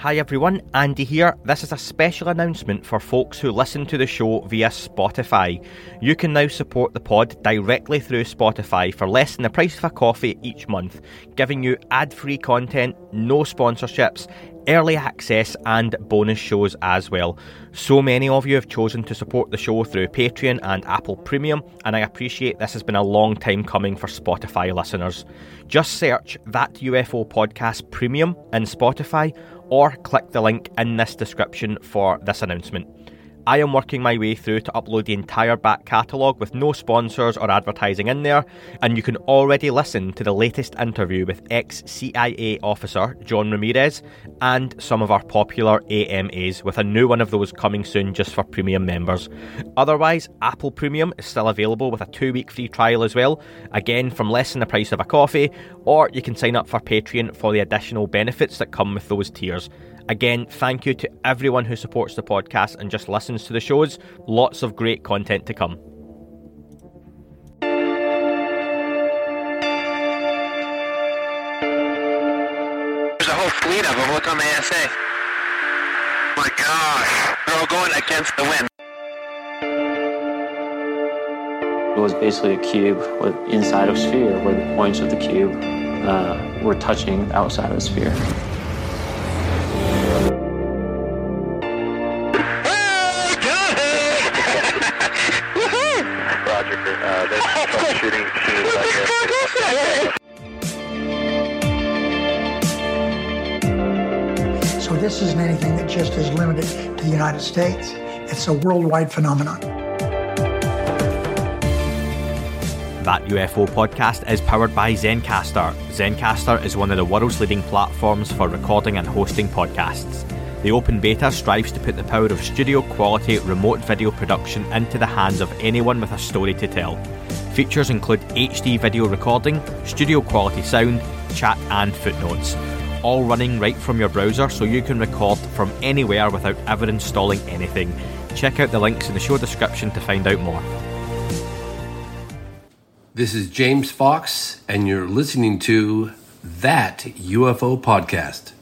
Hi everyone, Andy here. This is a special announcement for folks who listen to the show via Spotify. You can now support the pod directly through Spotify for less than the price of a coffee each month, giving you ad free content, no sponsorships, early access, and bonus shows as well. So many of you have chosen to support the show through Patreon and Apple Premium, and I appreciate this has been a long time coming for Spotify listeners. Just search that UFO podcast premium in Spotify or click the link in this description for this announcement. I am working my way through to upload the entire back catalogue with no sponsors or advertising in there, and you can already listen to the latest interview with ex CIA officer John Ramirez and some of our popular AMAs, with a new one of those coming soon just for premium members. Otherwise, Apple Premium is still available with a two week free trial as well, again from less than the price of a coffee, or you can sign up for Patreon for the additional benefits that come with those tiers. Again, thank you to everyone who supports the podcast and just listens to the shows. Lots of great content to come. There's a whole fleet of them. Look on the ASA. My gosh. They're all going against the wind. It was basically a cube with inside of sphere where the points of the cube uh, were touching outside of the sphere. This isn't anything that just is limited to the United States. It's a worldwide phenomenon. That UFO podcast is powered by Zencastr. Zencastr is one of the world's leading platforms for recording and hosting podcasts. The open beta strives to put the power of studio quality remote video production into the hands of anyone with a story to tell. Features include HD video recording, studio quality sound, chat, and footnotes. All running right from your browser so you can record from anywhere without ever installing anything. Check out the links in the show description to find out more. This is James Fox, and you're listening to That UFO Podcast.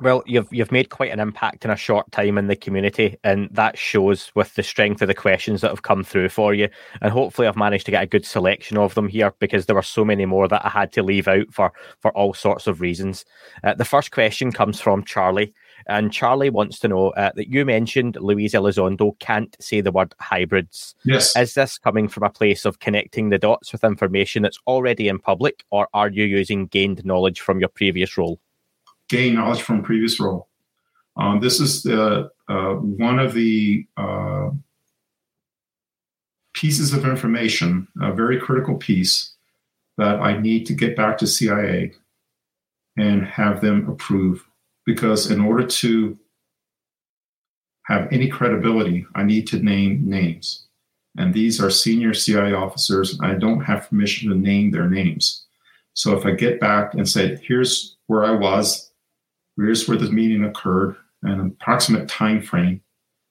Well, you've you've made quite an impact in a short time in the community, and that shows with the strength of the questions that have come through for you. And hopefully, I've managed to get a good selection of them here because there were so many more that I had to leave out for for all sorts of reasons. Uh, the first question comes from Charlie, and Charlie wants to know uh, that you mentioned Luis Elizondo can't say the word hybrids. Yes. Is this coming from a place of connecting the dots with information that's already in public, or are you using gained knowledge from your previous role? Gain knowledge from previous role. Um, this is the uh, one of the uh, pieces of information, a very critical piece that I need to get back to CIA and have them approve. Because in order to have any credibility, I need to name names. And these are senior CIA officers. I don't have permission to name their names. So if I get back and say, here's where I was, here's where the meeting occurred, and an approximate time frame,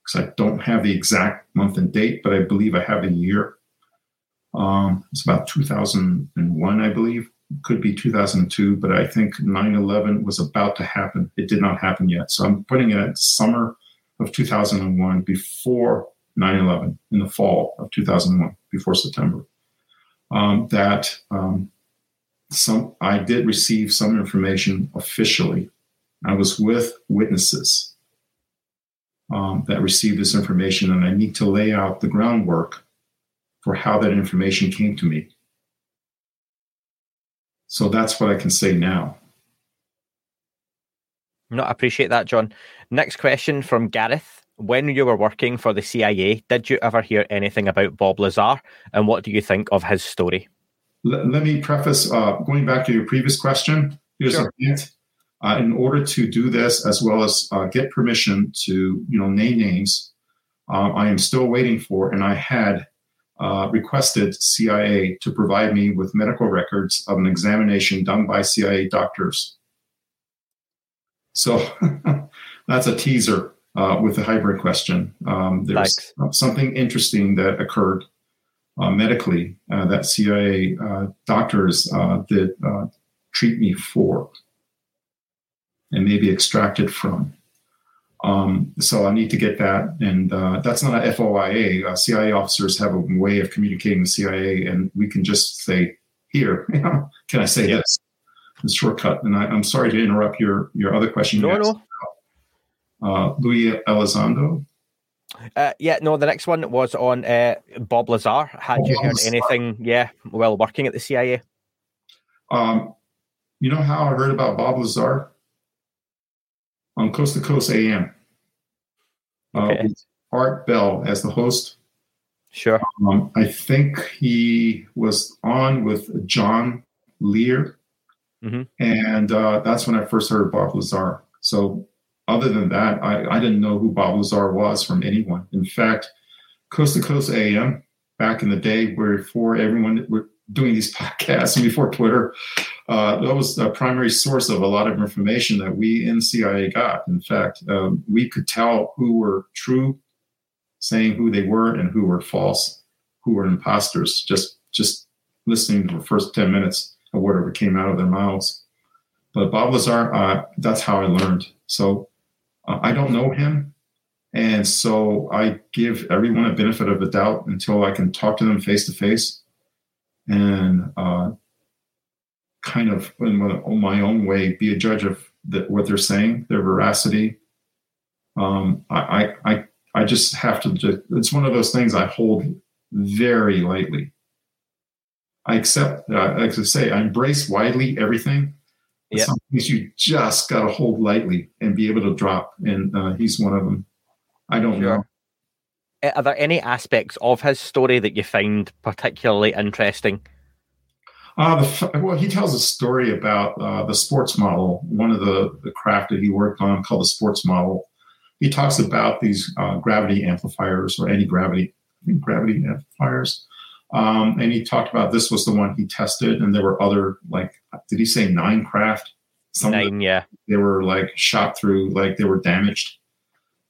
because I don't have the exact month and date, but I believe I have a year. Um, it's about 2001, I believe. Could be 2002, but I think 9 11 was about to happen. It did not happen yet. So I'm putting it at summer of 2001 before 9 11, in the fall of 2001, before September. Um, that um, some I did receive some information officially I was with witnesses um, that received this information, and I need to lay out the groundwork for how that information came to me. So that's what I can say now. No, I appreciate that, John. Next question from Gareth. When you were working for the CIA, did you ever hear anything about Bob Lazar, and what do you think of his story? Let, let me preface uh, going back to your previous question. Here's Sure. a hint. Uh, in order to do this, as well as uh, get permission to, you know, name names, uh, I am still waiting for, and I had uh, requested CIA to provide me with medical records of an examination done by CIA doctors. So that's a teaser uh, with the hybrid question. Um, there's something interesting that occurred uh, medically uh, that CIA uh, doctors uh, did uh, treat me for and maybe extracted from. Um, so I need to get that, and uh, that's not a FOIA. CIA officers have a way of communicating with CIA, and we can just say, "Here, can I say this?" The shortcut. And I, am sorry to interrupt your your other question. No, no. Uh, Luis Elizondo. Uh, yeah, no. The next one was on uh, Bob Lazar. Had you heard anything? Yeah, while working at the CIA. Um, you know how I heard about Bob Lazar on Coast to Coast AM. Uh, okay. Uh, Art Bell as the host. Sure. Um, I think he was on with John Lear, mm-hmm. and uh, that's when I first heard Bob Lazar. So other than that, I, I didn't know who Bob Lazar was from anyone. In fact, Coast to Coast AM back in the day, where before everyone were doing these podcasts and before Twitter, uh, that was a primary source of a lot of information that we in CIA got. In fact, um, we could tell who were true, saying who they were, and who were false, who were imposters, just just listening to the first ten minutes of whatever came out of their mouths. But Bob Lazar, uh, that's how I learned. So uh, I don't know him. And so I give everyone a benefit of the doubt until I can talk to them face to face and uh, kind of, in my own way, be a judge of the, what they're saying, their veracity. Um, I, I, I just have to, just, it's one of those things I hold very lightly. I accept, uh, as I say, I embrace widely everything, Yep. Some things you just got to hold lightly and be able to drop. And uh, he's one of them. I don't sure. know. Uh, are there any aspects of his story that you find particularly interesting? Uh, the, well, he tells a story about uh, the sports model, one of the, the craft that he worked on called the sports model. He talks about these uh, gravity amplifiers or anti gravity, gravity amplifiers. Um, and he talked about this was the one he tested, and there were other like, did he say nine craft? Some nine, yeah. They were like shot through, like they were damaged.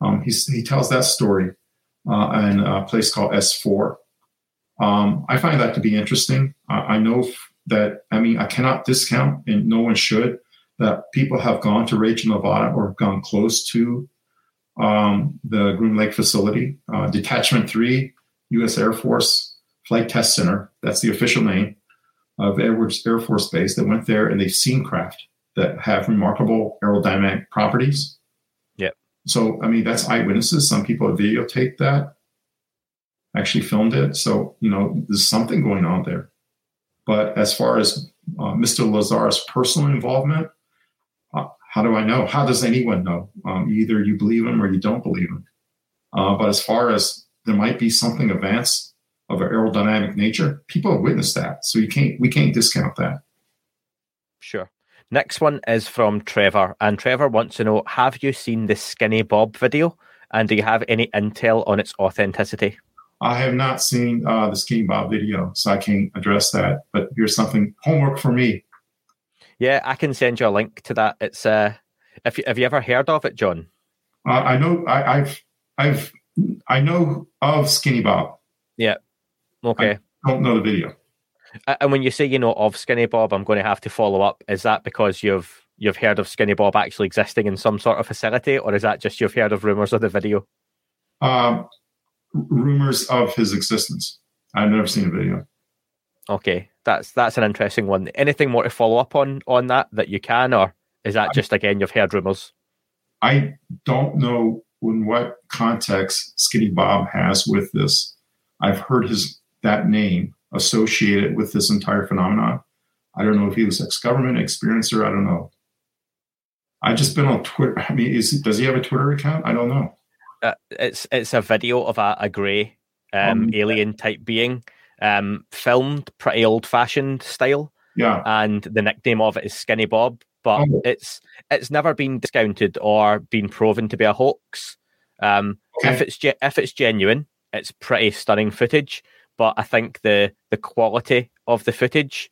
Um, he he tells that story uh, in a place called S4. Um, I find that to be interesting. Uh, I know that, I mean, I cannot discount, and no one should, that people have gone to Rachel, Nevada or gone close to um, the Groom Lake facility. Uh, Detachment 3, U.S. Air Force Flight Test Center. That's the official name of Edwards Air Force Base that went there and they've seen craft that have remarkable aerodynamic properties. Yep. So, I mean, that's eyewitnesses. Some people have videotaped that, actually filmed it. So, you know, there's something going on there. But as far as uh, Mr. Lazar's personal involvement, uh, how do I know? How does anyone know? Um, either you believe him or you don't believe him. Uh, but as far as there might be something advanced of an aerodynamic nature, people have witnessed that. So you can't we can't discount that. Sure. Next one is from Trevor, and Trevor wants to know: Have you seen the Skinny Bob video, and do you have any intel on its authenticity? I have not seen uh, the Skinny Bob video, so I can't address that. But here's something homework for me. Yeah, I can send you a link to that. It's uh, if you, have you ever heard of it, John? Uh, I know I, I've I've I know of Skinny Bob. Yeah, Okay. I don't know the video. And when you say you know of Skinny Bob, I'm going to have to follow up. Is that because you've you've heard of Skinny Bob actually existing in some sort of facility, or is that just you've heard of rumors of the video? Um, rumors of his existence. I've never seen a video. Okay, that's that's an interesting one. Anything more to follow up on on that that you can, or is that just again you've heard rumors? I don't know in what context Skinny Bob has with this. I've heard his that name associated with this entire phenomenon. I don't know if he was ex-government experiencer. I don't know. I've just been on Twitter. I mean, is does he have a Twitter account? I don't know. Uh, it's it's a video of a, a grey um, um, alien type being, um, filmed pretty old fashioned style. Yeah. And the nickname of it is Skinny Bob, but oh. it's it's never been discounted or been proven to be a hoax. Um, okay. If it's ge- if it's genuine, it's pretty stunning footage but I think the the quality of the footage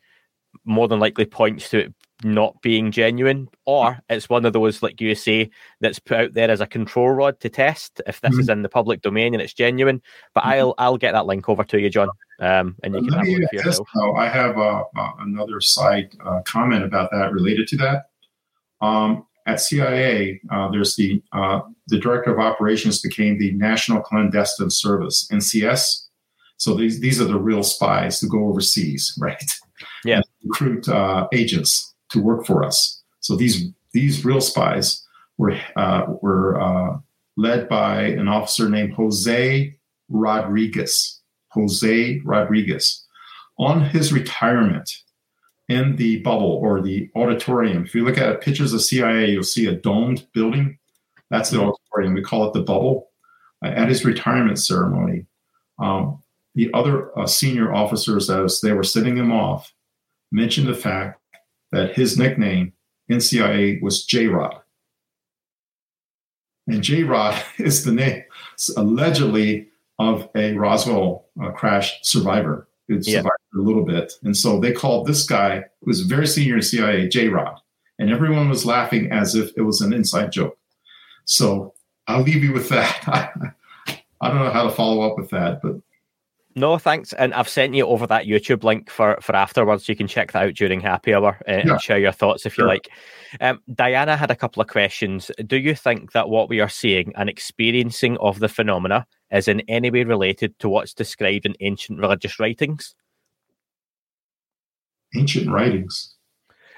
more than likely points to it not being genuine, or it's one of those like you say that's put out there as a control rod to test if this mm-hmm. is in the public domain and it's genuine. But mm-hmm. I'll I'll get that link over to you, John. Um, and you can have look for yourself. though, I have uh, uh, another side uh, comment about that related to that. Um, at CIA, uh, there's the uh, the director of operations became the National Clandestine Service (NCS). So these these are the real spies who go overseas, right? Yeah. Recruit uh, agents to work for us. So these these real spies were uh, were uh, led by an officer named Jose Rodriguez. Jose Rodriguez. On his retirement, in the bubble or the auditorium, if you look at pictures of CIA, you'll see a domed building. That's the auditorium. We call it the bubble. Uh, at his retirement ceremony, um, the other uh, senior officers, as they were sending him off, mentioned the fact that his nickname in CIA was J Rod. And J Rod is the name, allegedly, of a Roswell uh, crash survivor who Yeah. survived a little bit. And so they called this guy, who was very senior in CIA, J Rod. And everyone was laughing as if it was an inside joke. So I'll leave you with that. I don't know how to follow up with that, but No, thanks. And I've sent you over that YouTube link for, for afterwards. You can check that out during happy hour uh, Yeah. and share your thoughts if you Sure. like. Um, Diana had a couple of questions. Do you think that what we are seeing and experiencing of the phenomena is in any way related to what's described in ancient religious writings? ancient writings.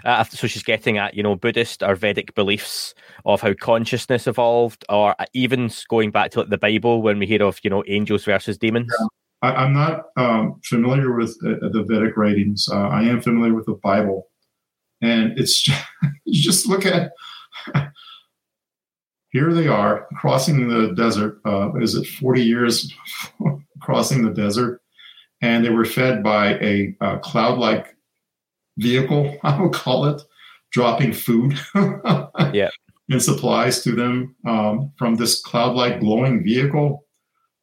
Uh, so she's getting at, you know, Buddhist or Vedic beliefs of how consciousness evolved, or even going back to like, the Bible when we hear of, you know, angels versus demons. I, I'm not um, familiar with uh, the Vedic writings. Uh, I am familiar with the Bible, and it's just, you just look at here they are crossing the desert. Uh, is it 40 years crossing the desert? And they were fed by a, uh cloud-like vehicle, I would call it, dropping food Yeah. and supplies to them um, from this cloud-like glowing vehicle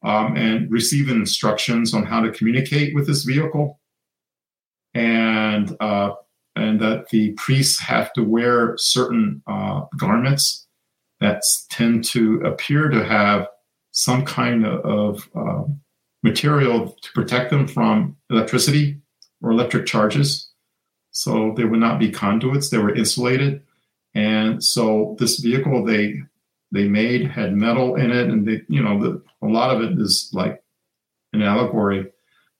um, and receiving instructions on how to communicate with this vehicle, and uh, and that the priests have to wear certain uh, garments that tend to appear to have some kind of, of uh, material to protect them from electricity or electric charges. So they would not be conduits; they were insulated, and so this vehicle they they made had metal in it, and they, you know, the, a lot of it is like an allegory.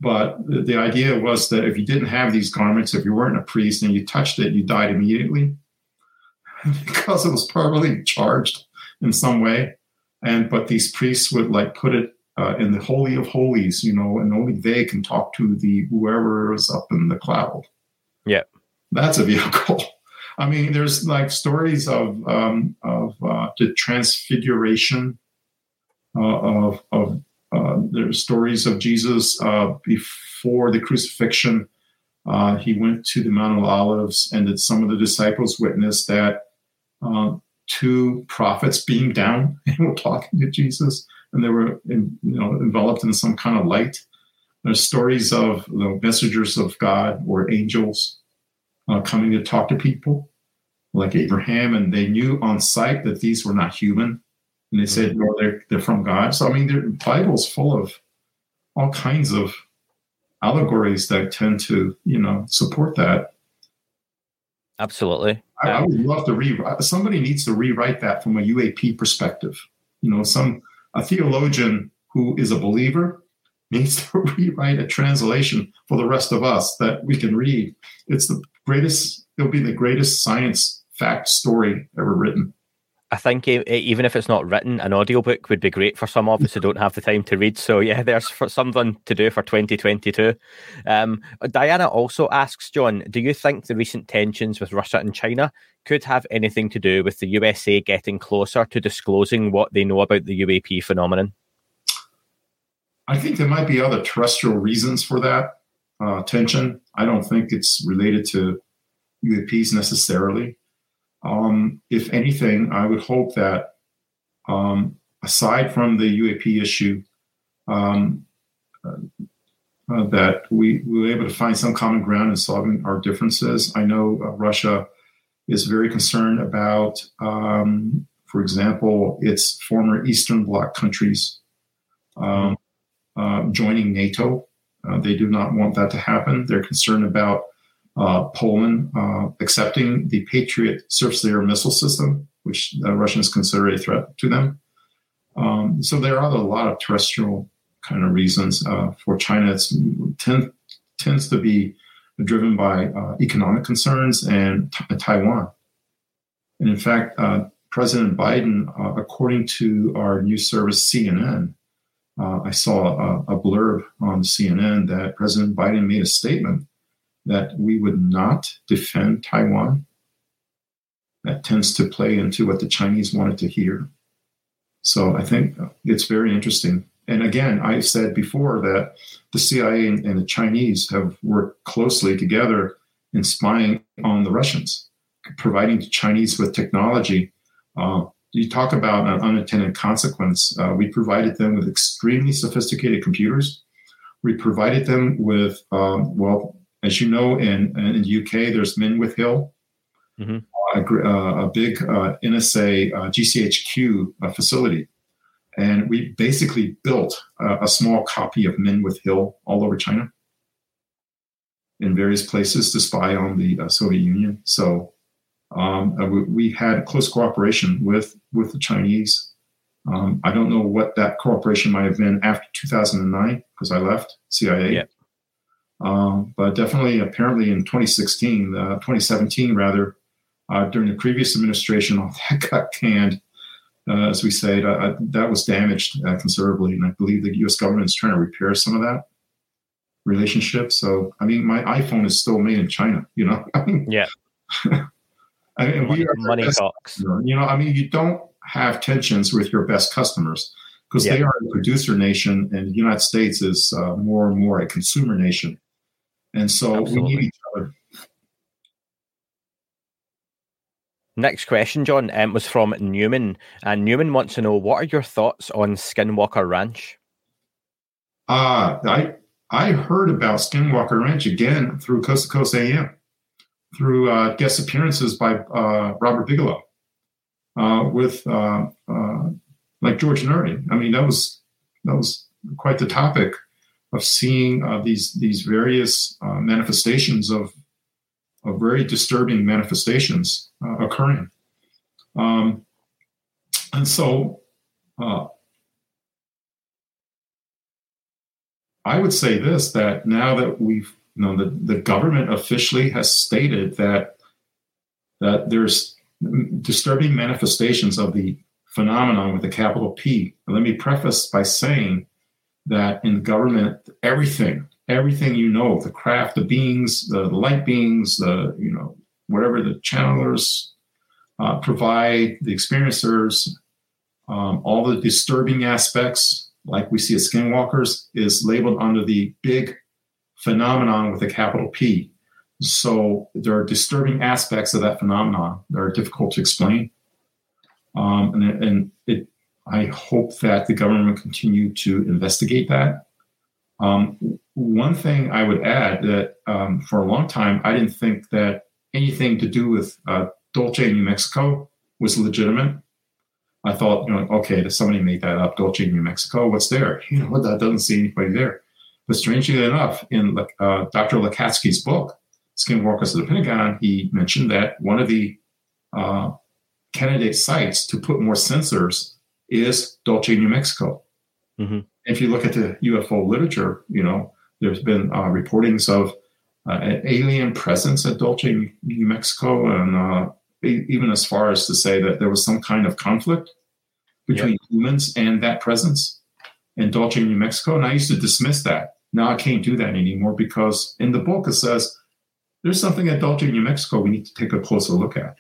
But the, the idea was that if you didn't have these garments, if you weren't a priest and you touched it, you died immediately because it was probably charged in some way. And but these priests would like put it uh, in the holy of holies, you know, and only they can talk to the whoever is up in the cloud. Yeah. that's a vehicle. I mean, there's like stories of um, of uh, the transfiguration uh, of of uh, there's stories of Jesus uh, before the crucifixion. Uh, he went to the Mount of Olives, and that some of the disciples witnessed that uh, two prophets beamed down and were talking to Jesus, and they were in, you know enveloped in some kind of light. There's stories of the messengers of God or angels uh, coming to talk to people, like Abraham, and they knew on sight that these were not human, and they said, "No, they're they're from God." So I mean, the Bible's full of all kinds of allegories that tend to, you know, support that. Absolutely. I, I would love to rewrite. Somebody needs to rewrite that from a UAP perspective. You know, some a theologian who is a believer needs to rewrite a translation for the rest of us that we can read. It's the greatest. It'll be the greatest science fact story ever written. I think even if it's not written, an audiobook would be great for some of us who don't have the time to read. So yeah, there's for something to do for 2022. Um, Diana also asks John, do you think the recent tensions with Russia and China could have anything to do with the USA getting closer to disclosing what they know about the UAP phenomenon? I think there might be other terrestrial reasons for that uh, tension. I don't think it's related to UAPs necessarily. Um, if anything, I would hope that um, aside from the UAP issue, um, uh, uh, that we, we were able to find some common ground in solving our differences. I know uh, Russia is very concerned about, um, for example, its former Eastern Bloc countries um, uh, joining NATO. Uh, they do not want that to happen. They're concerned about uh, Poland uh, accepting the Patriot surface air missile system, which the Russians consider a threat to them. Um, so there are a lot of terrestrial kind of reasons uh, for China. It tend, tends to be driven by uh, economic concerns and t- Taiwan. And in fact, uh, President Biden, uh, according to our news service CNN, uh, I saw a, a, blurb on CNN that President Biden made a statement that we would not defend Taiwan. That tends to play into what the Chinese wanted to hear. So I think it's very interesting. And again, I said before that the CIA and, and the Chinese have worked closely together in spying on the Russians, providing the Chinese with technology uh, you talk about an unintended consequence. Uh, we provided them with extremely sophisticated computers. We provided them with, um, well, as you know, in, in the UK, there's Menwith Hill, mm-hmm. a, uh, a, big uh, NSA uh, GCHQ uh, facility. And we basically built a, a small copy of Menwith Hill all over China in various places to spy on the uh, Soviet Union. So um, uh, we, we, had close cooperation with with the Chinese. Um, I don't know what that cooperation might have been after 2009 because I left CIA. Yeah. Um, but definitely, apparently, in 2016, uh, 2017 rather, uh, during the previous administration, all that got canned. Uh, as we say, uh, that was damaged uh, considerably, and I believe the U.S. government is trying to repair some of that relationship. So, I mean, my iPhone is still made in China. You know, yeah. I mean, money, we are money talks. You know, I mean, you don't have tensions with your best customers because yeah. they are a producer nation, and the United States is uh, more and more a consumer nation, and so Absolutely. we need each other. Next question, John, um, was from Newman, and Newman wants to know what are your thoughts on Skinwalker Ranch? Uh, I I heard about Skinwalker Ranch again through Coast to Coast AM through uh, guest appearances by uh, Robert Bigelow uh, with uh, uh, like George Noory. I mean, that was that was quite the topic of seeing uh, these these various manifestations of of very disturbing manifestations occurring. Um, and so I would say this that now that we've you know, the, the government officially has stated that that there's disturbing manifestations of the phenomenon with a capital P. And let me preface by saying that in government, everything, everything you know, the craft, the beings, the light beings, the you know, whatever the channelers uh, provide, the experiencers, um, all the disturbing aspects, like we see as skinwalkers, is labeled under the big phenomenon with a capital P. So there are disturbing aspects of that phenomenon that are difficult to explain. Um, and, and it, I hope that the government continue to investigate that. Um, one thing I would add that um, for a long time, I didn't think that anything to do with uh, Dulce, New Mexico was legitimate. I thought, you know, okay, somebody made that up, Dulce, New Mexico. What's there? You know, that doesn't see anybody there. But strangely enough, in uh, Dr. Lacatski's book, Skinwalkers of the Pentagon, he mentioned that one of the uh, candidate sites to put more sensors is Dulce, New Mexico. Mm-hmm. If you look at the UFO literature, you know, there's been uh, reportings of uh, an alien presence at Dulce, New Mexico, and uh, even as far as to say that there was some kind of conflict between yep. humans and that presence in Dulce, New Mexico. And I used to dismiss that. Now I can't do that anymore because in the book it says there's something at Dulce, New Mexico we need to take a closer look at.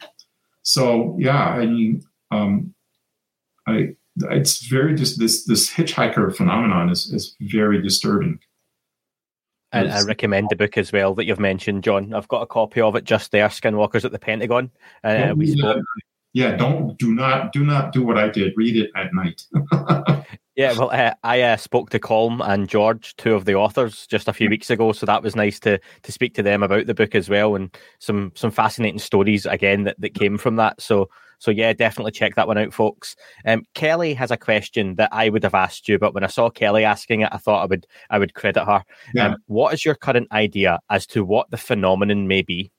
So yeah, I mean, um, I it's very just this this hitchhiker phenomenon is is very disturbing. And I recommend the book as well that you've mentioned, John. I've got a copy of it just there, Skinwalkers at the Pentagon. Uh, we spoke. Yeah, don't do not do not do what I did. Read it at night. Yeah, well, uh, I uh, spoke to Colm and George, two of the authors, just a few weeks ago. So that was nice to to speak to them about the book as well, and some some fascinating stories again that, that came from that. So So yeah, definitely check that one out, folks. Um, Kelly has a question that I would have asked you, but when I saw Kelly asking it, I thought I would I would credit her. Yeah. Um, what is your current idea as to what the phenomenon may be?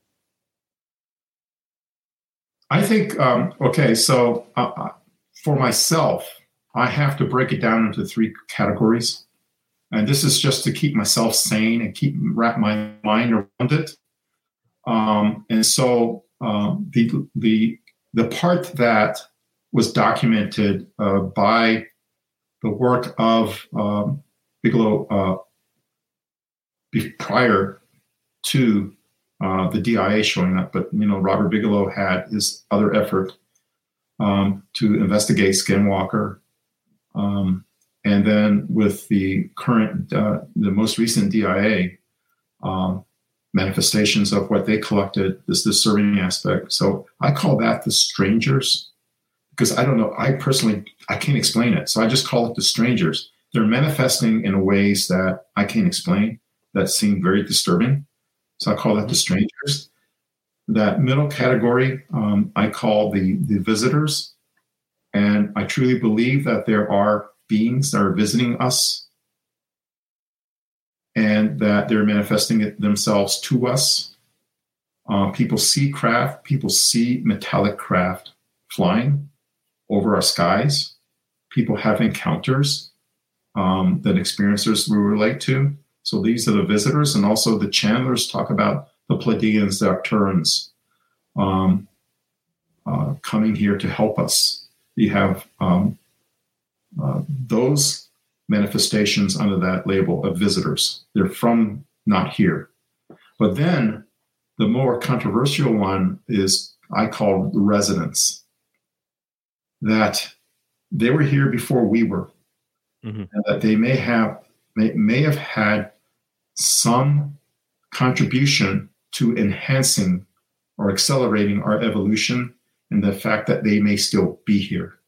I think, um, okay, so uh, uh, for myself, I have to break it down into three categories. And this is just to keep myself sane and keep wrap my mind around it. Um, and so um, the, the, the part that was documented uh, by the work of um, Bigelow uh, prior to uh, the DIA showing up, but you know Robert Bigelow had his other effort um, to investigate Skinwalker, um, and then with the current, uh, the most recent DIA um, manifestations of what they collected, this disturbing aspect. So I call that the strangers, because I don't know. I personally I can't explain it, so I just call it the strangers. They're manifesting in ways that I can't explain that seem very disturbing. So I call that the strangers. That middle category, um, I call the, the visitors. And I truly believe that there are beings that are visiting us and that they're manifesting themselves to us. Uh, people see craft, people see metallic craft flying over our skies. People have encounters um, that experiencers will relate to. So these are the visitors, and also the channelers talk about the Pleiadians, the Arcturians, um, uh, coming here to help us. You have um, uh, those manifestations under that label of visitors. They're from not here. But then the more controversial one is I call the residents. That they were here before we were, mm-hmm. and that they may have may, may have had some contribution to enhancing or accelerating our evolution and the fact that they may still be here.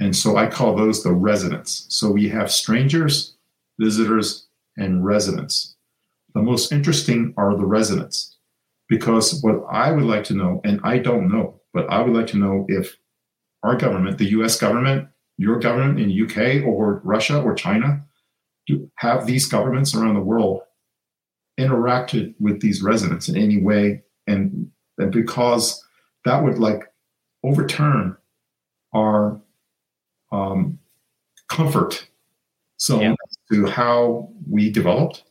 And so I call those the residents. So we have strangers, visitors, and residents. The most interesting are the residents because what I would like to know, and I don't know, but I would like to know if our government, the US government, your government in UK or Russia or China, do have these governments around the world interacted with these residents in any way and, and because that would like overturn our um, comfort so yeah. to how we developed.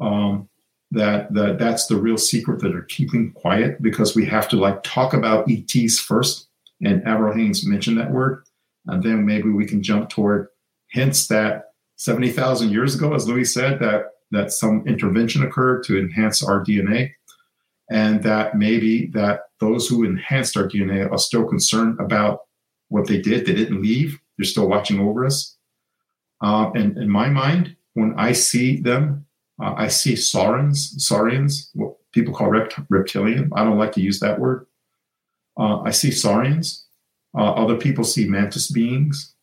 Um, that, that that's the real secret that are keeping quiet because we have to like talk about ets first. And Avril Haines mentioned that word. And then maybe we can jump toward hints that 70,000 years ago, as Louis said, that, that some intervention occurred to enhance our DNA, and that maybe that those who enhanced our DNA are still concerned about what they did. They didn't leave. They're still watching over us. Uh, and in my mind, when I see them, uh, I see saurians, saurians, what people call rept- reptilian. I don't like to use that word. Uh, I see saurians. Uh, other people see mantis beings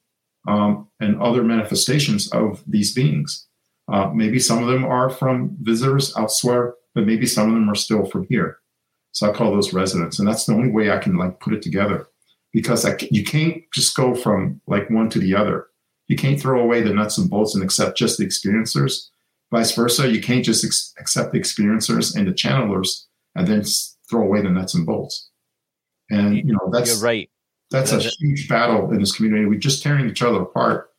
um, and other manifestations of these beings. Uh, maybe some of them are from visitors elsewhere, but maybe some of them are still from here. So I call those residents, and that's the only way I can like put it together, because I, you can't just go from like one to the other. You can't throw away the nuts and bolts and accept just the experiencers. Vice versa, you can't just ex- accept the experiencers and the channelers and then throw away the nuts and bolts. And you know that's You're right. That's a huge battle in this community. We're just tearing each other apart,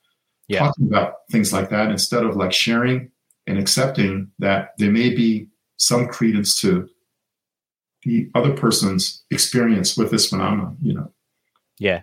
yeah. talking about things like that instead of like sharing and accepting that there may be some credence to the other person's experience with this phenomenon. You know. Yeah,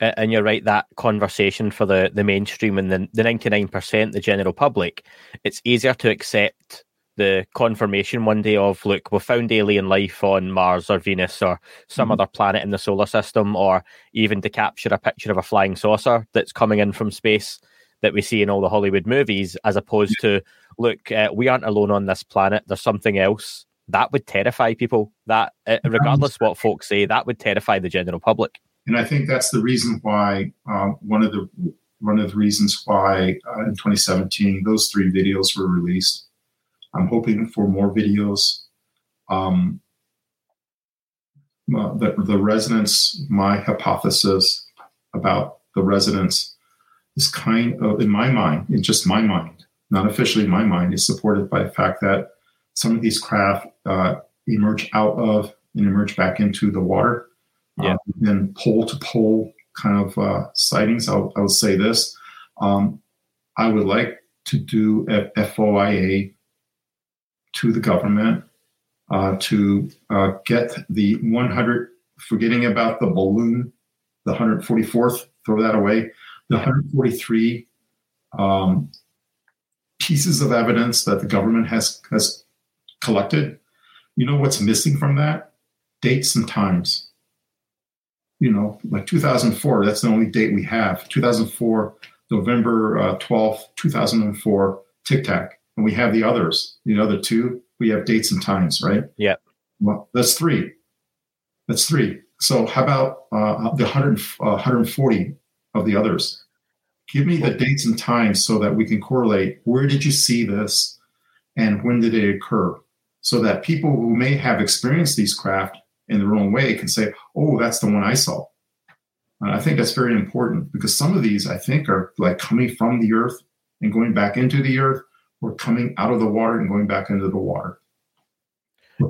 and you're right. That conversation for the the mainstream and the the ninety nine percent, the general public, it's easier to accept the confirmation one day of look we found alien life on mars or venus or some mm-hmm. other planet in the solar system or even to capture a picture of a flying saucer that's coming in from space that we see in all the hollywood movies as opposed to look uh, we aren't alone on this planet. There's something else. That would terrify people. That uh, regardless what folks say that would terrify the general public. And i think that's the reason why uh, one of the one of the reasons why uh, in 2017 those three videos were released. I'm hoping for more videos. Um, the, the residents, my hypothesis about the residents is kind of, in my mind, in just my mind, not officially my mind, is supported by the fact that some of these craft uh, emerge out of and emerge back into the water. Yeah. Um, and pole to pole kind of uh, sightings. I'll, I will say this. Um, I would like to do a FOIA to the government uh, to uh, get the 100, forgetting about the balloon, the 144th, throw that away, the 143 um, pieces of evidence that the government has, has collected. You know what's missing from that? Dates and times. You know, like 2004, that's the only date we have. 2004, November uh, 12th, 2004, Tic Tac. And we have the others, the other two, we have dates and times, right? Yeah. Well, that's three. That's three. So how about uh, the 100, uh, 140 of the others? Give me the dates and times so that we can correlate where did you see this and when did it occur? So that people who may have experienced these craft in their own way can say, oh, that's the one I saw. And I think that's very important because some of these, I think, are like coming from the earth and going back into the earth or coming out of the water and going back into the water.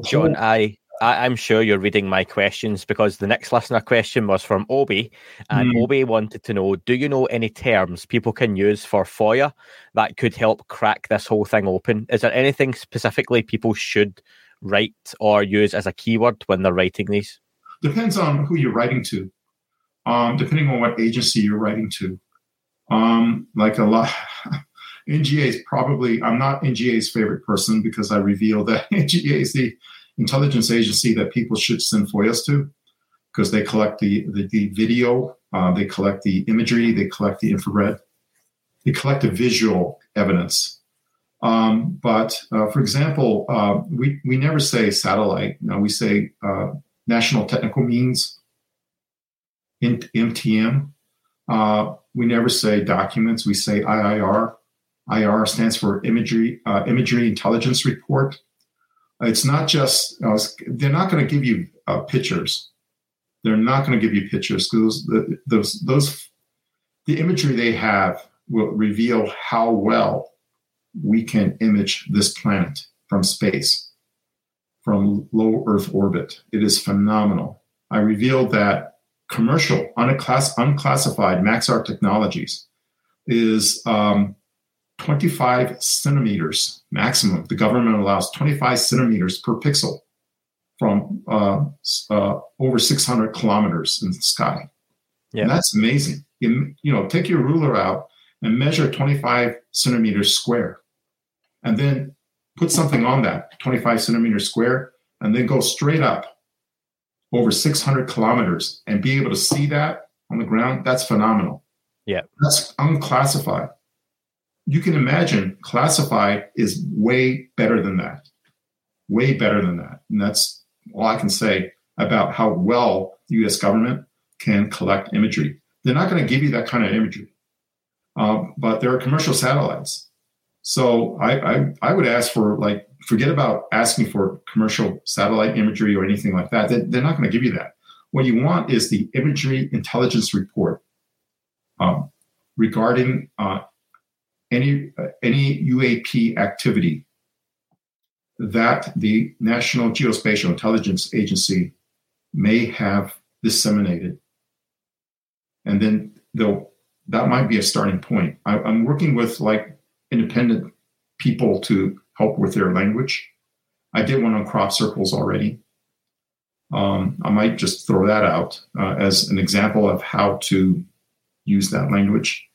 John, I, I am sure you're reading my questions because the next listener question was from Obi, and Mm. Obi wanted to know: Do you know any terms people can use for FOIA that could help crack this whole thing open? Is there anything specifically people should write or use as a keyword when they're writing these? depends on who you're writing to, um, depending on what agency you're writing to. Um, like a lot, NGA is probably, I'm not NGA's favorite person because I reveal that NGA is the intelligence agency that people should send FOIAs to because they collect the, the, the video, uh, they collect the imagery, they collect the infrared, they collect the visual evidence. Um, but uh, for example, uh, we, we never say satellite. No, we say uh, National Technical Means, in NTM. Uh, we never say documents. We say IIR. IR stands for Imagery uh, Imagery Intelligence Report. It's not just uh, they're not going to give you uh, pictures. They're not going to give you pictures because those, those those the imagery they have will reveal how well we can image this planet from space, from low Earth orbit. It is phenomenal. I revealed that commercial, unclass- unclassified Maxar Technologies is um, 25 centimeters maximum. The government allows 25 centimeters per pixel from uh, uh, over 600 kilometers in the sky. Yeah. And that's amazing. You, you know, take your ruler out and measure 25 centimeters square, and then put something on that 25 centimeters square, and then go straight up over 600 kilometers and be able to see that on the ground. That's phenomenal. Yeah. That's unclassified. You can imagine classified is way better than that. Way better than that. And that's all I can say about how well the US government can collect imagery. They're not going to give you that kind of imagery, um, but there are commercial satellites. So I, I, I would ask for like forget about asking for commercial satellite imagery or anything like that. They, they're not going to give you that. What you want is the imagery intelligence report um, regarding uh, any uh, any UAP activity that the National Geospatial Intelligence Agency may have disseminated, and then they'll that might be a starting point. I, I'm working with like independent people to help with their language. I did one on crop circles already. Um, I might just throw that out uh, as an example of how to use that language.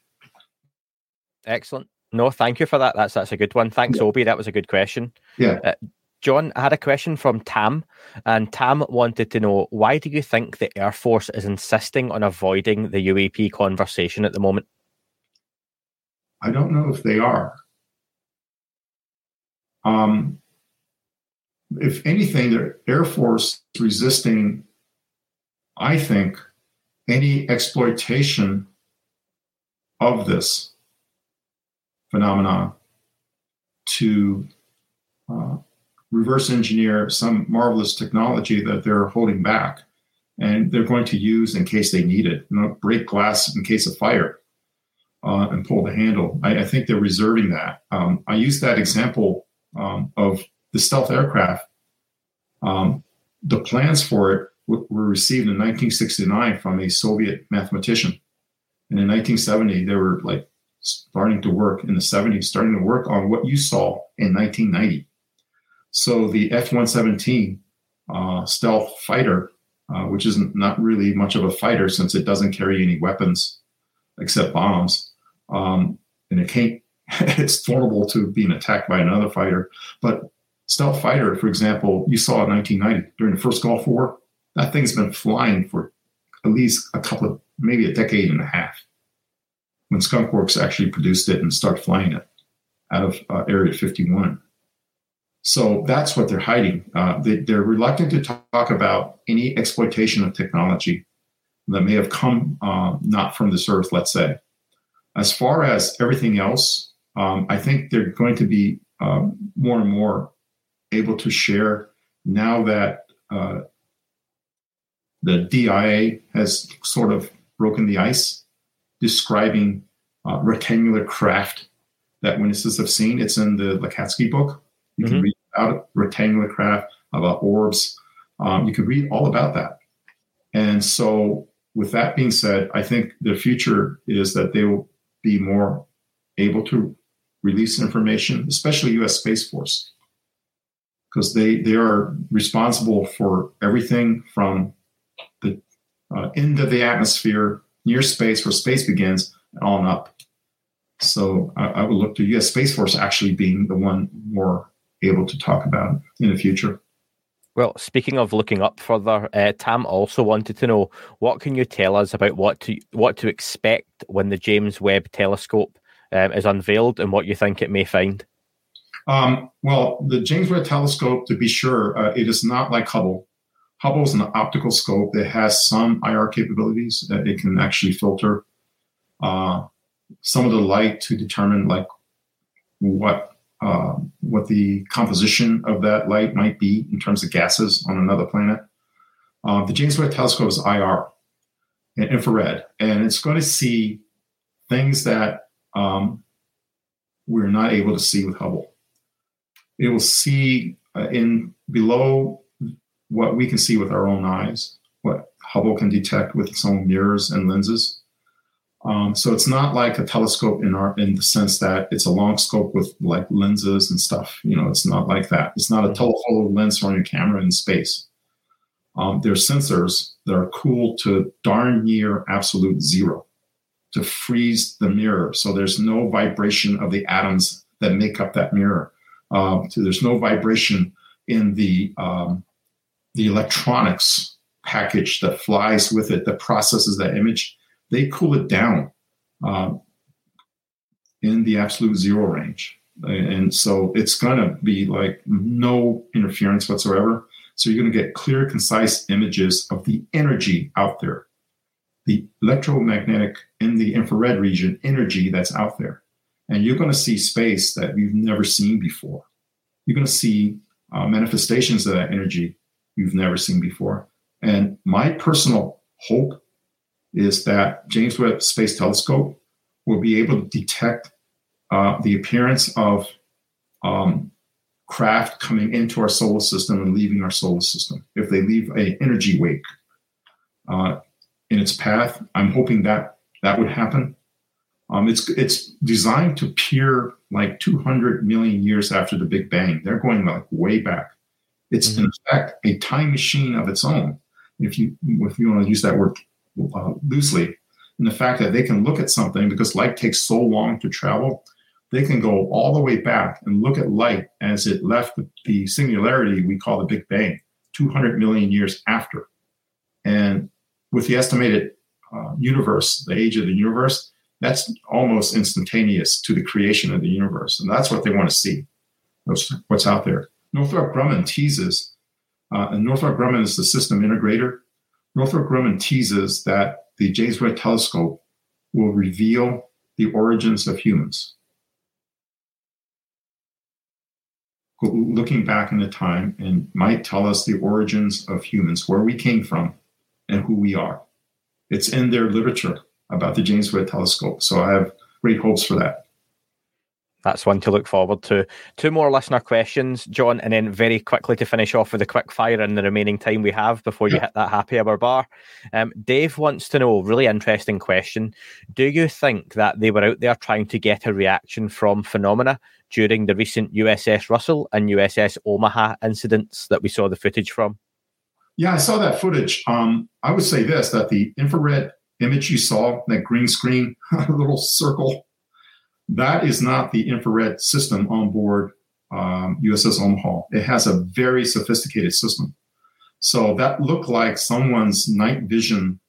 Excellent. No, thank you for that. That's that's a good one. Thanks, Yeah. Obi. That was a good question. Yeah. Uh, John, I had a question from Tam, and Tam wanted to know why do you think the Air Force is insisting on avoiding the UAP conversation at the moment? I don't know if they are. Um, if anything, the Air Force is resisting, I think, any exploitation of this phenomenon to uh, reverse engineer some marvelous technology that they're holding back. and they're going to use in case they need it. You know, break glass in case of fire uh, and pull the handle. I, I think they're reserving that. Um, I use that example um, of the stealth aircraft. Um, the plans for it w- were received in 1969 from a Soviet mathematician. And in 1970, they were like starting to work in the 70s, starting to work on what you saw in 1990. So the F 117 uh, stealth fighter, uh, which is not really much of a fighter since it doesn't carry any weapons except bombs, um, and it can't, it's vulnerable to being attacked by another fighter. But stealth fighter, for example, you saw in 1990 during the first Gulf War, that thing's been flying for at least a couple of, maybe a decade and a half when Skunk Works actually produced it and started flying it out of uh, Area 51. So that's what they're hiding. Uh, they, are reluctant to talk about any exploitation of technology that may have come uh, not from this earth, let's say. As far as everything else, um, I think they're going to be um, more and more able to share now that uh, the DIA has sort of broken the ice, describing uh, rectangular craft that witnesses have seen. It's in the Lacatski book. You mm-hmm. can read about it, rectangular craft, about orbs. Um, you can read all about that. And so, with that being said, I think the future is that they will be more able to release information, especially U.S. Space Force, because they they are responsible for everything from the uh, end of the atmosphere, near space, where space begins, and on up. So I, I would look to U.S. Space Force actually being the one more able to talk about in the future. Well, speaking of looking up further, uh, Tam also wanted to know what can you tell us about what to what to expect when the James Webb Telescope um, is unveiled and what you think it may find. Um, well, the James Webb Telescope, to be sure, uh, it is not like Hubble. Hubble is an optical scope that has some IR capabilities that it can actually filter uh, some of the light to determine like what uh, what the composition of that light might be in terms of gases on another planet. Uh, the James Webb Telescope is IR, infrared, and it's going to see things that um, we're not able to see with Hubble. It will see uh, in below what we can see with our own eyes, what Hubble can detect with its own mirrors and lenses. Um, so it's not like a telescope in our in the sense that it's a long scope with like lenses and stuff. You know, it's not like that. It's not a mm-hmm. telephoto lens on your camera in space. Um, there's sensors that are cooled to darn near absolute zero to freeze the mirror. So there's no vibration of the atoms that make up that mirror. Um, so there's no vibration in the um, the electronics package that flies with it that processes that image they cool it down uh, in the absolute zero range. And so it's going to be like no interference whatsoever. So you're going to get clear, concise images of the energy out there, the electromagnetic in the infrared region energy that's out there. And you're going to see space that you've never seen before. You're going to see uh, manifestations of that energy you've never seen before. And my personal hope is that James Webb Space Telescope will be able to detect uh, the appearance of um, craft coming into our solar system and leaving our solar system. If they leave an energy wake uh, in its path, I'm hoping that that would happen. Um, it's it's designed to peer like 200 million years after the Big Bang. They're going like way back. It's mm-hmm. in fact a time machine of its own. If you if you want to use that word uh, loosely in the fact that they can look at something because light takes so long to travel. They can go all the way back and look at light as it left the, singularity we call the Big Bang 200 million years after. And with the estimated uh, universe, the age of the universe, that's almost instantaneous to the creation of the universe. And that's what they want to see. That's what's out there. Northrop Grumman teases, uh, and Northrop Grumman is the system integrator Northrop Grumman teases that the James Webb Telescope will reveal the origins of humans. Looking back in the time and might tell us the origins of humans, where we came from, and who we are. It's in their literature about the James Webb Telescope. So I have great hopes for that. That's one to look forward to. Two more listener questions, John, and then very quickly to finish off with a quick fire in the remaining time we have before you hit that happy hour bar. Um, Dave wants to know, really interesting question. Do you think that they were out there trying to get a reaction from phenomena during the recent USS Russell and USS Omaha incidents that we saw the footage from? Yeah, I saw that footage. Um, I would say this that the infrared image you saw, that green screen, little circle, that is not the infrared system on board um, USS Omaha. It has a very sophisticated system. So that looked like someone's night vision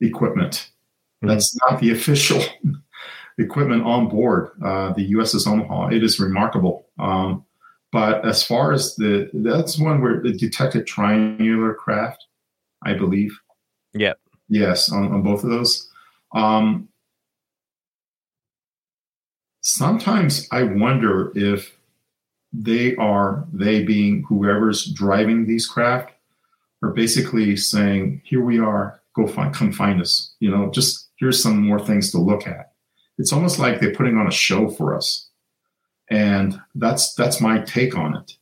equipment. Mm-hmm. That's not the official equipment on board uh, the USS Omaha. It is remarkable. Um, but as far as the, that's one where it detected triangular craft, I believe. Yep. Yes, on, on both of those. Um, sometimes I wonder if they are, they being whoever's driving these craft, are basically saying, here we are, go find, come find us. You know, just here's some more things to look at. It's almost like they're putting on a show for us. And that's that's my take on it.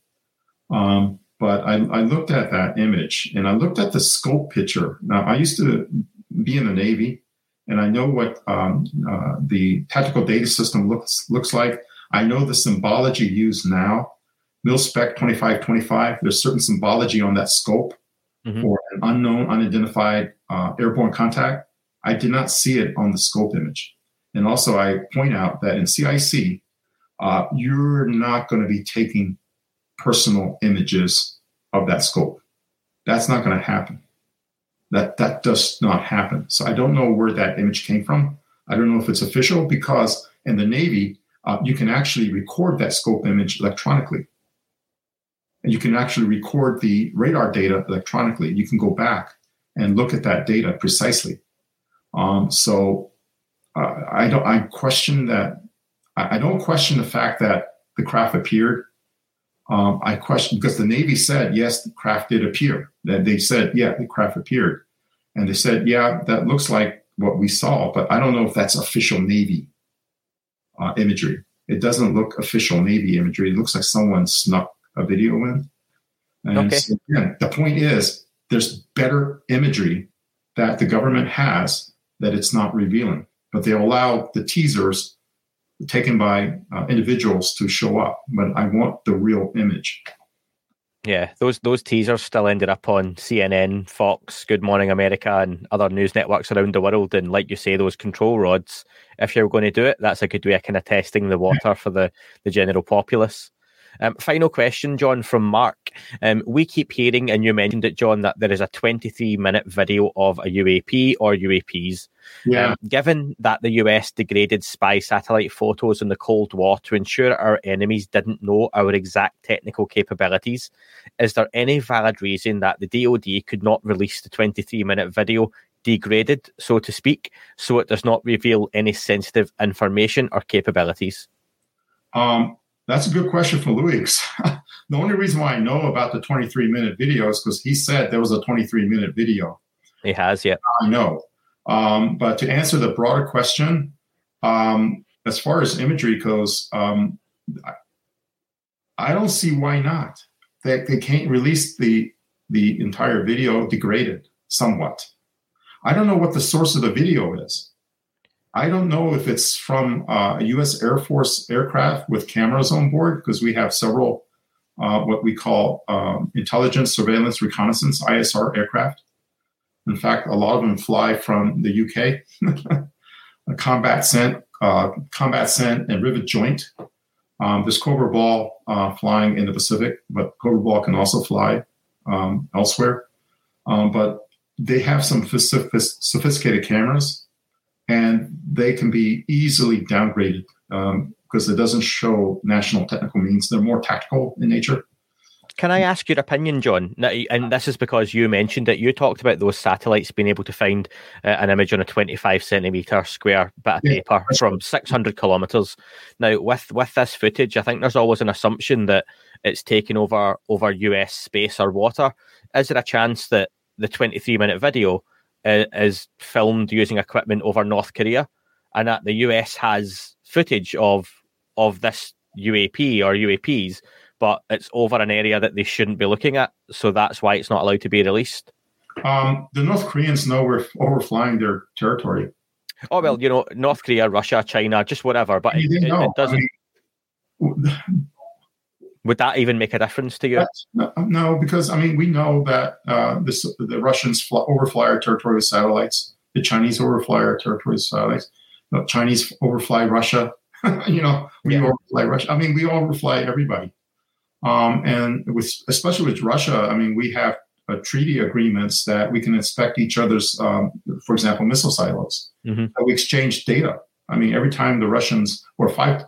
Um, but I, I looked at that image and I looked at the scope picture. Now I used to be in the Navy, and I know what um, uh, the tactical data system looks looks like. I know the symbology used now. Mil spec 2525, there's certain symbology on that scope mm-hmm. for an unknown, unidentified uh, airborne contact. I did not see it on the scope image. And also, I point out that in CIC, uh, you're not going to be taking personal images of that scope. That's not going to happen. That that does not happen. So I don't know where that image came from. I don't know if it's official because in the Navy uh, you can actually record that scope image electronically, and you can actually record the radar data electronically. You can go back and look at that data precisely. Um, so uh, I don't. I question that. I, I don't question the fact that the craft appeared um, I question because the Navy said, yes, the craft did appear. That they said, yeah, the craft appeared. And they said, yeah, that looks like what we saw, but I don't know if that's official Navy uh, imagery. It doesn't look official Navy imagery. It looks like someone snuck a video in. And okay. so again, the point is there's better imagery that the government has that it's not revealing, but they allow the teasers taken by uh, individuals to show up, but I want the real image. Yeah, those those teasers still ended up on CNN, Fox, Good Morning America, and other news networks around the world. And like you say, those control rods, if you're going to do it, that's a good way of kind of testing the water for the the general populace. Um, final question, John, from Mark. Um, we keep hearing, and you mentioned it, John, that there is a 23 minute video of a UAP or UAPs. Yeah. Um, given that the US degraded spy satellite photos in the Cold War to ensure our enemies didn't know our exact technical capabilities, is there any valid reason that the DoD could not release the 23 minute video degraded, so to speak, so it does not reveal any sensitive information or capabilities? Um, that's a good question for Luis. the only reason why I know about the 23 minute video is because he said there was a 23 minute video. He has, yeah. I know. Um, but to answer the broader question, um, as far as imagery goes, um, I, I don't see why not. They, they can't release the the entire video degraded somewhat. I don't know what the source of the video is. I don't know if it's from uh, a U.S. Air Force aircraft with cameras on board because we have several uh, what we call um, intelligence, surveillance, reconnaissance (ISR) aircraft. In fact, a lot of them fly from the UK. Combat Sent, uh, Combat Sent, and rivet joint. Um, Cobra Ball uh, flying in the Pacific, but Cobra Ball can also fly um, elsewhere. Um, but they have some sophisticated cameras and they can be easily downgraded um, because it doesn't show national technical means. They're more tactical in nature. Can I ask your opinion, John? And this is because you mentioned it. You talked about those satellites being able to find uh, an image on a 25 centimeter square bit of yeah, paper from 600 kilometers. Now, with with this footage, I think there's always an assumption that it's taken over over US space or water. Is there a chance that the 23 minute video uh, is filmed using equipment over North Korea, and that the US has footage of of this UAP or UAPs, but it's over an area that they shouldn't be looking at, so that's why it's not allowed to be released. Um, the North Koreans know we're overflying their territory. Oh well, you know, North Korea, Russia, China, just whatever, but it, it- it doesn't. I mean, would that even make a difference to you? No, no, because I mean we know that uh, this, the Russians fly, overfly our territory with satellites. The Chinese overfly our territory with satellites. The Chinese overfly Russia. you know, we Yeah. overfly Russia. I mean, we overfly everybody. Um, and with especially with Russia, I mean, we have uh, treaty agreements that we can inspect each other's, um, for example, missile silos. Mhm. Uh, we exchange data. I mean, every time the Russians or five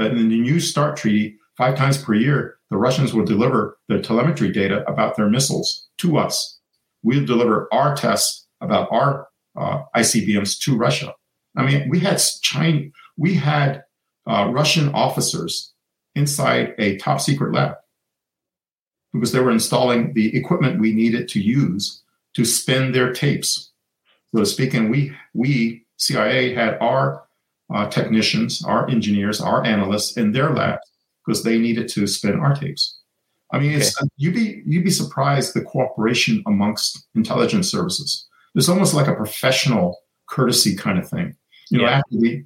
uh, in the new START treaty, five times per year, the Russians will deliver their telemetry data about their missiles to us. We'll deliver our tests about our uh, ICBMs to Russia. I mean, we had China, we had uh, Russian officers inside a top secret lab because they were installing the equipment we needed to use to spin their tapes, so to speak. And we, we CIA had our uh, technicians, our engineers, our analysts in their labs because they needed to spin our tapes. I mean, it's, you'd be you'd be surprised the cooperation amongst intelligence services. It's almost like a professional courtesy kind of thing. You know, Yeah. after we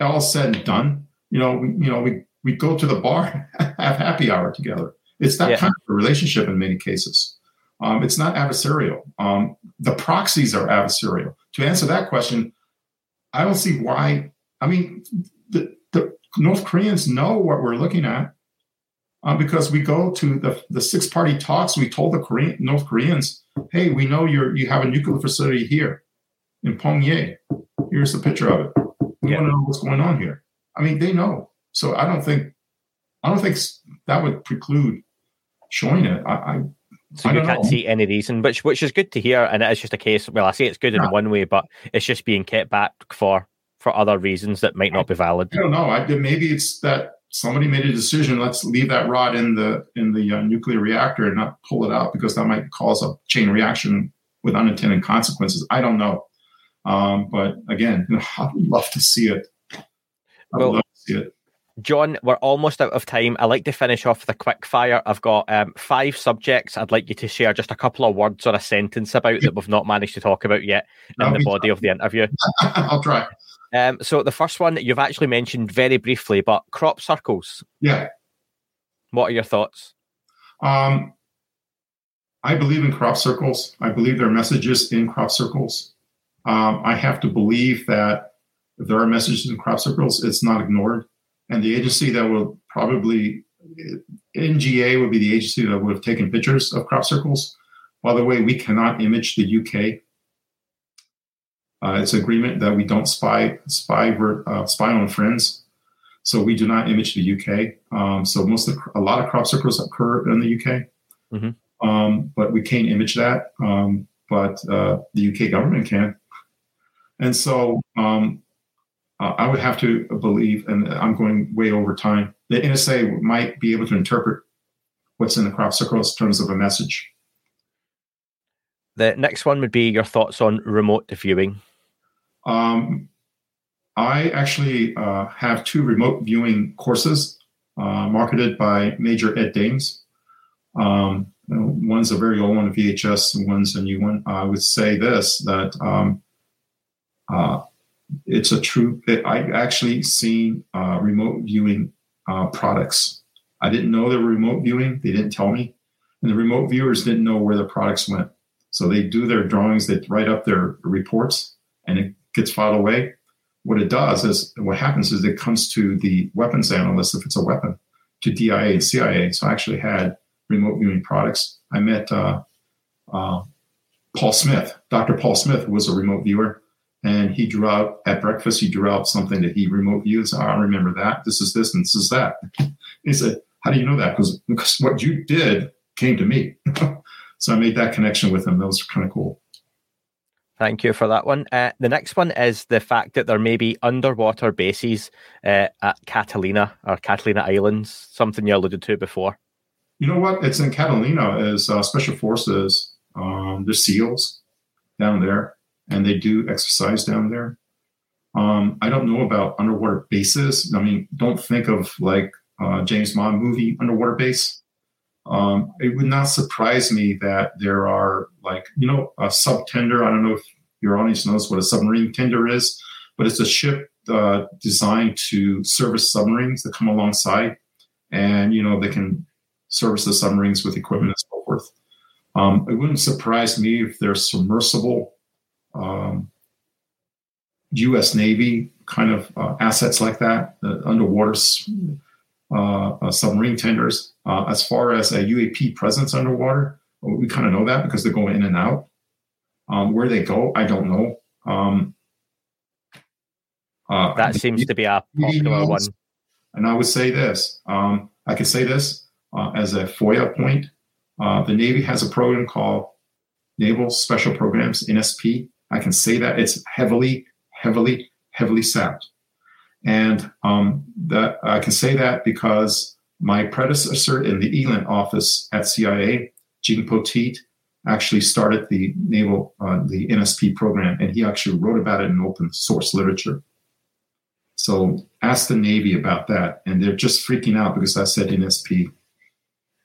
all said and done, you know, we you know we we go to the bar, have happy hour together. It's that Yeah. kind of a relationship in many cases. Um, it's not adversarial. Um, the proxies are adversarial. To answer that question, I don't see why. I mean, the, the North Koreans know what we're looking at uh, because we go to the, the six party talks. We told the Korean, North Koreans, hey, we know you're, you have a nuclear facility here in Pyongyang. Here's the picture of it. We Yeah. want to know what's going on here. I mean, they know. So I don't think, I don't think that would preclude showing it. I, I So I you can't know. see any reason, which which is good to hear, and it is just a case. Well, I say it's good in Yeah. one way, but it's just being kept back for for other reasons that might not be valid. I don't know. I, maybe it's that somebody made a decision. Let's leave that rod in the in the uh, nuclear reactor and not pull it out because that might cause a chain reaction with unintended consequences. I don't know. Um, but again, you know, I would love to see it. I would Well- love to see it. John, we're almost out of time. I'd like to finish off with a quick fire. I've got um, five subjects I'd like you to share just a couple of words or a sentence about that we've not managed to talk about yet in That'll the body of the interview. I'll try. Um, so the first one you've actually mentioned very briefly, but crop circles. Yeah. What are your thoughts? Um, I believe in crop circles. I believe there are messages in crop circles. Um, I have to believe that if there are messages in crop circles, it's not ignored. And the agency that will probably, NGA would be the agency that would have taken pictures of crop circles. By the way, we cannot image the UK. Uh, it's an agreement that we don't spy spy uh, spy on friends, so we do not image the UK. Um, so most of the, a lot of crop circles occur in the UK, Mhm. um, but we can't image that. Um, but uh, the UK government can, and so um, uh, I would have to believe, and I'm going way over time. The NSA might be able to interpret what's in the crop circles in terms of a message. The next one would be your thoughts on remote viewing. Um, I actually uh, have two remote viewing courses uh, marketed by Major Ed Dames. Um, one's a very old one, VHS, and one's a new one. I would say this that um, uh, it's a true. It, I've actually seen uh, remote viewing uh, products. I didn't know they were remote viewing. They didn't tell me, and the remote viewers didn't know where the products went. So they do their drawings, they write up their reports, and it gets filed away. What it does is, what happens is it comes to the weapons analyst if it's a weapon, to DIA and CIA. So I actually had remote viewing products. I met uh, uh, Paul Smith. Dr. Paul Smith was a remote viewer, and he drew out at breakfast. He drew out something that he remote views. I remember that. This is this and this is that. he said, "How do you know that? Because because what you did came to me." so I made that connection with him. That was kind of cool. Thank you for that one. Uh, the next one is the fact that there may be underwater bases uh, at Catalina or Catalina Islands, something you alluded to before. You know what? It's in Catalina is uh, special forces Um, there's SEALs down there, and they do exercise down there. Um, I don't know about underwater bases. I mean, don't think of like uh, James Bond movie underwater base. Um, it would not surprise me that there are like you know a sub tender. I don't know if your audience knows what a submarine tender is, but it's a ship uh, designed to service submarines that come alongside, and you know they can service the submarines with equipment and so forth. Um, it wouldn't surprise me if there's submersible um, U.S. Navy kind of uh, assets like that, uh, underwater submarine tenders. Uh, as far as a UAP presence underwater, we kind of know that because they're going in and out. Um, where they go, I don't know. Um, uh, that seems to be a popular one. And I would say this um, I could say this as a FOIA point. the Navy has a program called Naval Special Programs, NSP. I can say that it's heavily heavily, heavily sapped. And um, that I can say that because my predecessor in the ELINT office at CIA, Gene Poteat, actually started the naval uh, the NSP program, and he actually wrote about it in open source literature. So ask the Navy about that, and they're just freaking out because I said NSP.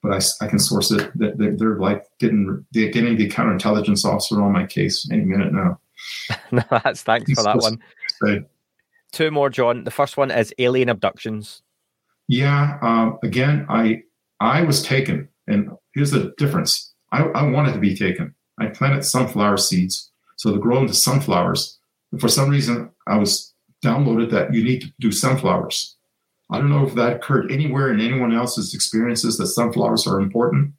But I, I can source it. They're, they're like getting they're getting the counterintelligence officer on my case any minute now. no, that's thanks for that one. Say. Two more, John. The first one is alien abductions. Yeah. Um, again, I I was taken, and here's the difference. I, I wanted to be taken. I planted sunflower seeds, so to grow into sunflowers. for some reason, I was downloaded that you need to do sunflowers. I don't know if that occurred anywhere in anyone else's experiences that sunflowers are important,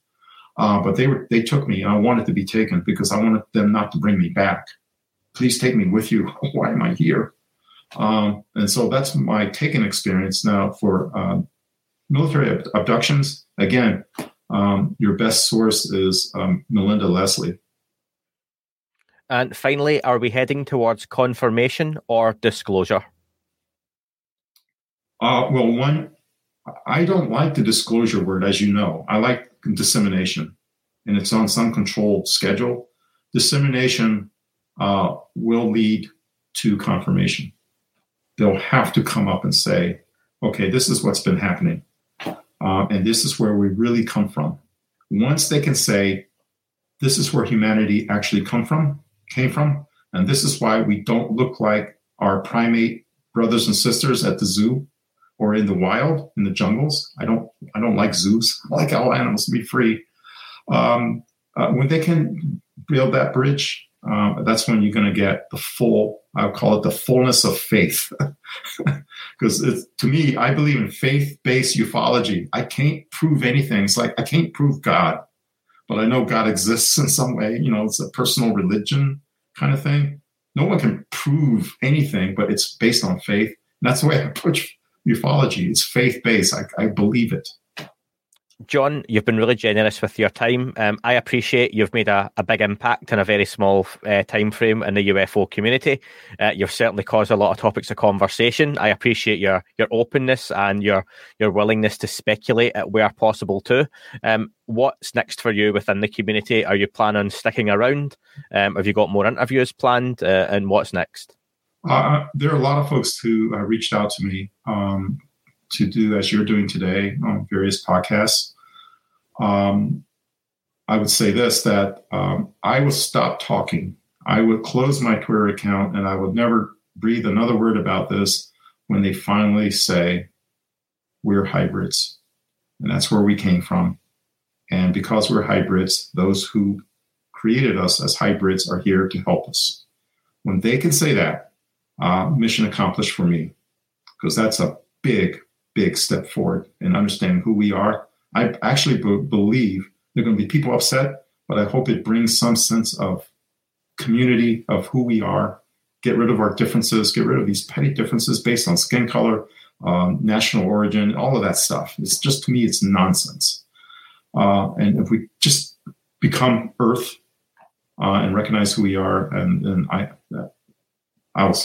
uh, but they were they took me, and I wanted to be taken because I wanted them not to bring me back please take me with you. Why am I here? Um, and so that's my taken experience now for um, military ab- abductions. Again, um, your best source is um, Melinda Leslie. And finally, are we heading towards confirmation or disclosure? Uh, well, one, I don't like the disclosure word, as you know. I like dissemination, and it's on some controlled schedule. Dissemination uh, will lead to confirmation. They'll have to come up and say, okay, this is what's been happening. Uh, and this is where we really come from. Once they can say, this is where humanity actually come from, came from, and this is why we don't look like our primate brothers and sisters at the zoo or in the wild, in the jungles. I don't, I don't like zoos. I like all animals to be free. Um, uh, when they can build that bridge, um, that's when you're going to get the full, I would call it the fullness of faith. Because to me, I believe in faith based ufology. I can't prove anything. It's like I can't prove God, but I know God exists in some way. You know, it's a personal religion kind of thing. No one can prove anything, but it's based on faith. And that's the way I approach ufology. It's faith based. I, I believe it. John, you've been really generous with your time. Um, I appreciate you've made a, a, big impact in a very small uh, time frame in the UFO community. Uh, you've certainly caused a lot of topics of conversation. I appreciate your your openness and your your willingness to speculate at where possible too. Um, what's next for you within the community? Are you planning on sticking around? Um, have you got more interviews planned? Uh, and what's next? Uh, there are a lot of folks who uh, reached out to me. To do as you're doing today on various podcasts. Um, I would say this that um, I would stop talking. I would close my Twitter account and I would never breathe another word about this when they finally say, we're hybrids. And that's where we came from. And because we're hybrids, those who created us as hybrids are here to help us. When they can say that, uh, mission accomplished for me, because that's a big, big step forward in understanding who we are. I actually b- believe there are going to be people upset, but I hope it brings some sense of community of who we are. Get rid of our differences, get rid of these petty differences based on skin color, um, national origin, all of that stuff. It's just to me, it's nonsense. Uh, and if we just become Earth uh, and recognize who we are, and, and I, I'll,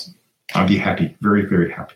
I'll be happy, very, very happy.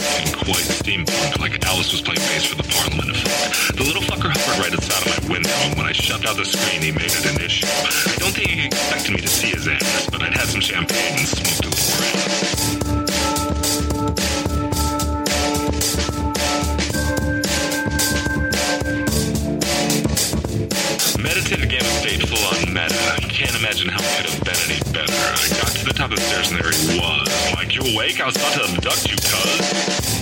quite steampunk, like Alice was playing bass for the Parliament of Folk. The little fucker hovered right outside of my window, and when I shoved out the screen, he made it an issue. I don't think he expected me to see his ass, but I'd had some champagne and smoked a little grass. Meditative game of fate full on meta. I can't imagine how it could have been any better. I got to the top of the stairs and there he was. Like, you awake? I was about to abduct you, cuz.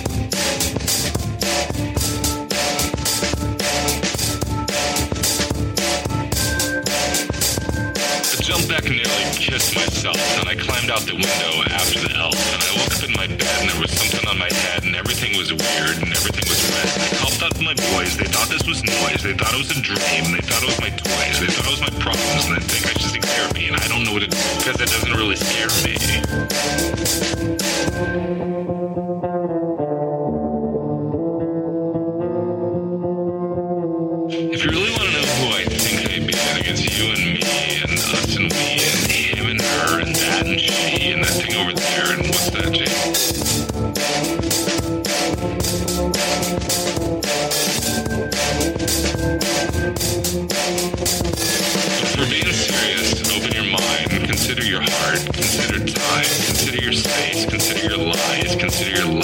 Nearly kissed myself, and I climbed out the window after the elf, and I woke up in my bed, and there was something on my head, and everything was weird, and everything was red, and I called out my boys, they thought this was noise, they thought it was a dream, they thought it was my toys, they thought it was my problems, and they think I should seek therapy, and I don't know what it is, because it doesn't really scare me. lies. Consider your lies. Consider your lies.